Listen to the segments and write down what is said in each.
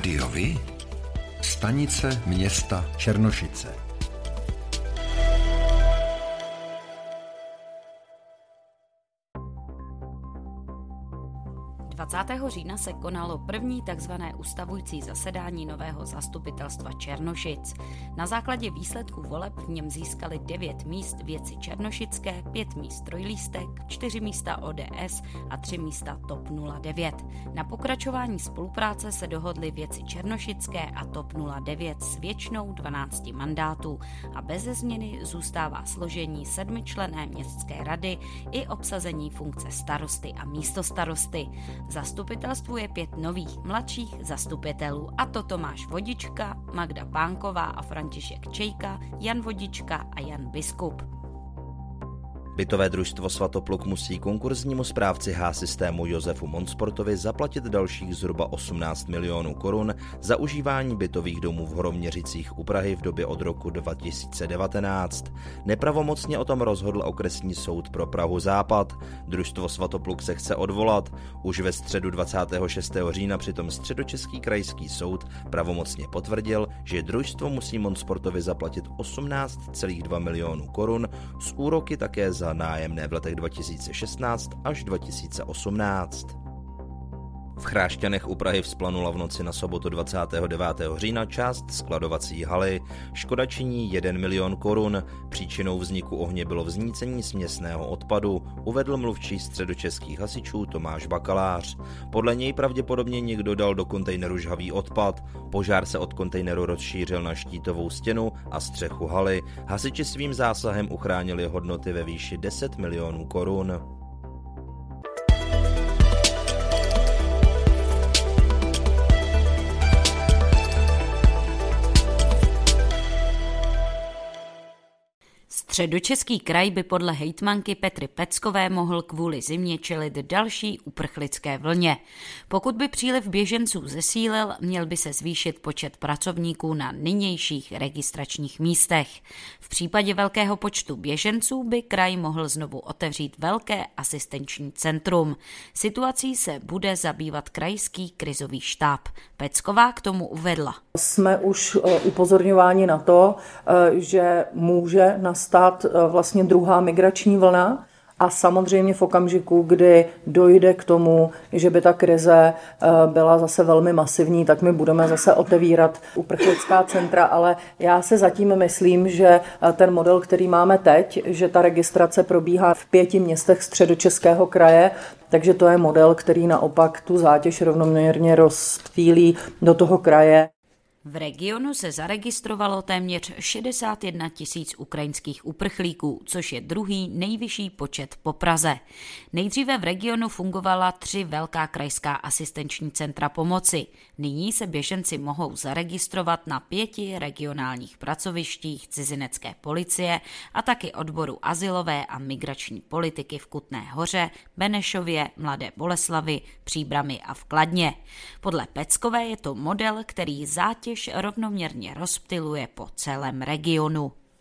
Rádiovi? Stanice města Černošice. 20. října se konalo první tzv. ustavující zasedání nového zastupitelstva Černošic. Na základě výsledků voleb v něm získali 9 míst věci Černošické, 5 míst Trojlístek, 4 místa ODS a 3 místa TOP 09. Na pokračování spolupráce se dohodly věci Černošické a TOP 09 s většinou 12 mandátů a bez změny zůstává složení sedmičlené městské rady i obsazení funkce starosty a místostarosty. Zastupitelstvu je pět nových mladších zastupitelů a to Tomáš Vodička, Magda Pánková a František Čejka, Jan Vodička a Jan Biskup. Bytové družstvo Svatopluk musí konkurznímu správci H-systému Josefu Monsportovi zaplatit dalších zhruba 18 milionů korun za užívání bytových domů v Horoměřicích u Prahy v době od roku 2019. Nepravomocně o tom rozhodl okresní soud pro Prahu Západ. Družstvo Svatopluk se chce odvolat. Už ve středu 26. října přitom středočeský krajský soud pravomocně potvrdil, že družstvo musí Monsportovi zaplatit 18,2 milionů korun, z úroky také za nájemné v letech 2016 až 2018. V Chrášťanech u Prahy vzplanula v noci na sobotu 29. října část skladovací haly. Škoda činí 1 milion korun. Příčinou vzniku ohně bylo vznícení směsného odpadu, uvedl mluvčí středočeských hasičů Tomáš Bakalář. Podle něj pravděpodobně někdo dal do kontejneru žhavý odpad. Požár se od kontejneru rozšířil na štítovou stěnu a střechu haly. Hasiči svým zásahem uchránili hodnoty ve výši 10 milionů korun. Středočeský kraj by podle hejtmanky Petry Peckové mohl kvůli zimě čelit další uprchlické vlně. Pokud by příliv běženců zesílil, měl by se zvýšit počet pracovníků na nynějších registračních místech. V případě velkého počtu běženců by kraj mohl znovu otevřít velké asistenční centrum. Situací se bude zabývat krajský krizový štáb. Pecková k tomu uvedla. Jsme už eh, upozorňováni na to, eh, že může nastat stát eh, vlastně druhá migrační vlna. A samozřejmě v okamžiku, kdy dojde k tomu, že by ta krize eh, byla zase velmi masivní, tak my budeme zase otevírat uprchlická centra, ale já se zatím myslím, že eh, ten model, který máme teď, že ta registrace probíhá v pěti městech středočeského kraje, takže to je model, který naopak tu zátěž rovnoměrně rozptýlí do toho kraje. V regionu se zaregistrovalo téměř 61 tisíc ukrajinských uprchlíků, což je druhý nejvyšší počet po Praze. Nejdříve v regionu fungovala tři velká krajská asistenční centra pomoci. Nyní se běženci mohou zaregistrovat na pěti regionálních pracovištích cizinecké policie a taky odboru asilové a migrační politiky v Kutné hoře, Benešově, Mladé Boleslavy, Příbramy a v Kladně. Podle Peckové je to model, který zátěž zátěž rovnoměrně rozptiluje po celém regionu.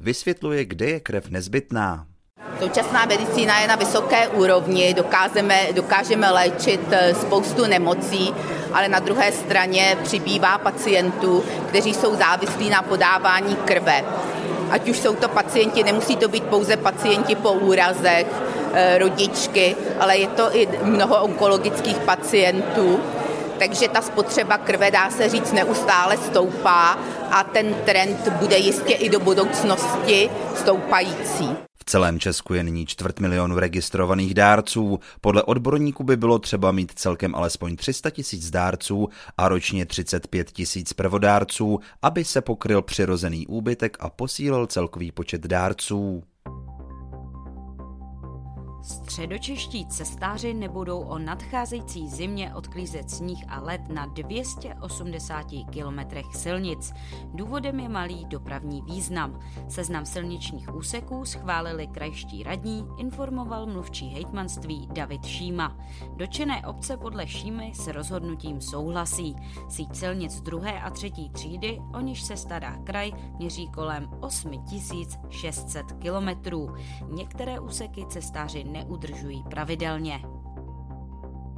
vysvětluje, kde je krev nezbytná. Současná medicína je na vysoké úrovni, dokážeme, dokážeme léčit eh, spoustu nemocí, ale na druhé straně přibývá pacientů, kteří jsou závislí na podávání krve. Ať už jsou to pacienti, nemusí to být pouze pacienti po úrazech, eh, rodičky, ale je to i mnoho onkologických pacientů takže ta spotřeba krve, dá se říct, neustále stoupá a ten trend bude jistě i do budoucnosti stoupající. V celém Česku je nyní čtvrt milionu registrovaných dárců. Podle odborníků by bylo třeba mít celkem alespoň 300 tisíc dárců a ročně 35 tisíc prvodárců, aby se pokryl přirozený úbytek a posílil celkový počet dárců. Středočeští cestáři nebudou o nadcházející zimě odklízet sníh a led na 280 kilometrech silnic. Důvodem je malý dopravní význam. Seznam silničních úseků schválili krajští radní, informoval mluvčí hejtmanství David Šíma. Dočené obce podle Šímy s rozhodnutím souhlasí. Síť silnic druhé a třetí třídy, o níž se stará kraj, měří kolem 8600 kilometrů. Některé úseky cestáři neudržují pravidelně.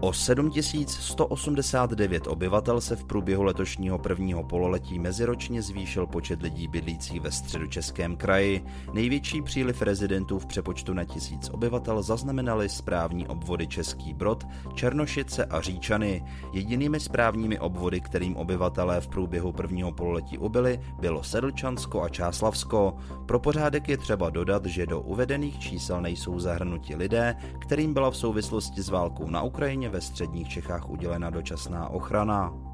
O 7189 obyvatel se v průběhu letošního prvního pololetí meziročně zvýšil počet lidí bydlících ve středočeském kraji. Největší příliv rezidentů v přepočtu na tisíc obyvatel zaznamenali správní obvody Český Brod, Černošice a Říčany. Jedinými správními obvody, kterým obyvatelé v průběhu prvního pololetí ubyli, bylo Sedlčansko a Čáslavsko. Pro pořádek je třeba dodat, že do uvedených čísel nejsou zahrnuti lidé, kterým byla v souvislosti s válkou na Ukrajině ve středních Čechách udělena dočasná ochrana.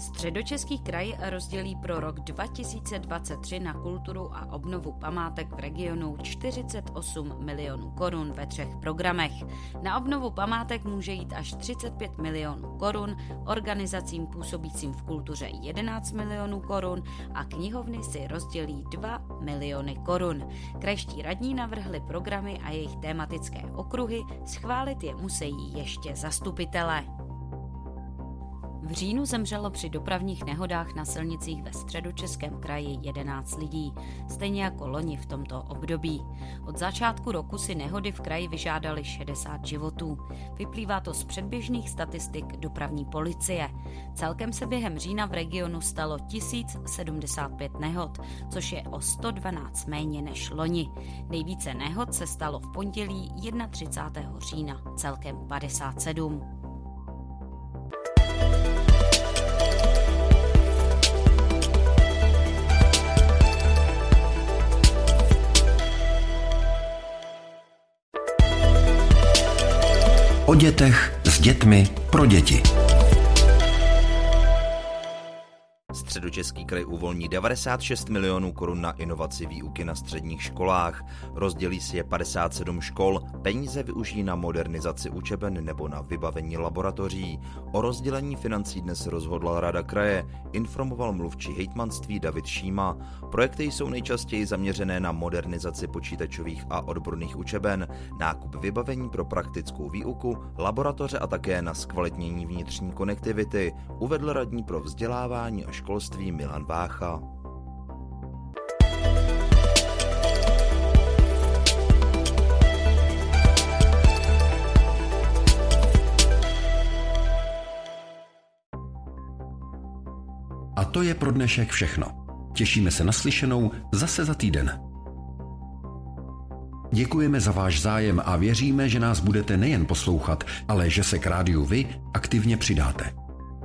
Středočeský kraj rozdělí pro rok 2023 na kulturu a obnovu památek v regionu 48 milionů korun ve třech programech. Na obnovu památek může jít až 35 milionů korun, organizacím působícím v kultuře 11 milionů korun a knihovny si rozdělí 2 miliony korun. Krajští radní navrhli programy a jejich tematické okruhy, schválit je musí ještě zastupitelé. V říjnu zemřelo při dopravních nehodách na silnicích ve středočeském kraji 11 lidí, stejně jako loni v tomto období. Od začátku roku si nehody v kraji vyžádali 60 životů. Vyplývá to z předběžných statistik dopravní policie. Celkem se během října v regionu stalo 1075 nehod, což je o 112 méně než loni. Nejvíce nehod se stalo v pondělí 31. října, celkem 57. O dětech, s dětmi, pro děti. Středočeský kraj uvolní 96 milionů korun na inovaci výuky na středních školách. Rozdělí si je 57 škol, peníze využijí na modernizaci učeben nebo na vybavení laboratoří. O rozdělení financí dnes rozhodla Rada kraje, informoval mluvčí hejtmanství David Šíma. Projekty jsou nejčastěji zaměřené na modernizaci počítačových a odborných učeben, nákup vybavení pro praktickou výuku, laboratoře a také na zkvalitnění vnitřní konektivity, uvedl radní pro vzdělávání a školství Milan Vácha. A to je pro dnešek všechno. Těšíme se na slyšenou zase za týden. Děkujeme za váš zájem a věříme, že nás budete nejen poslouchat, ale že se k rádiu vy aktivně přidáte.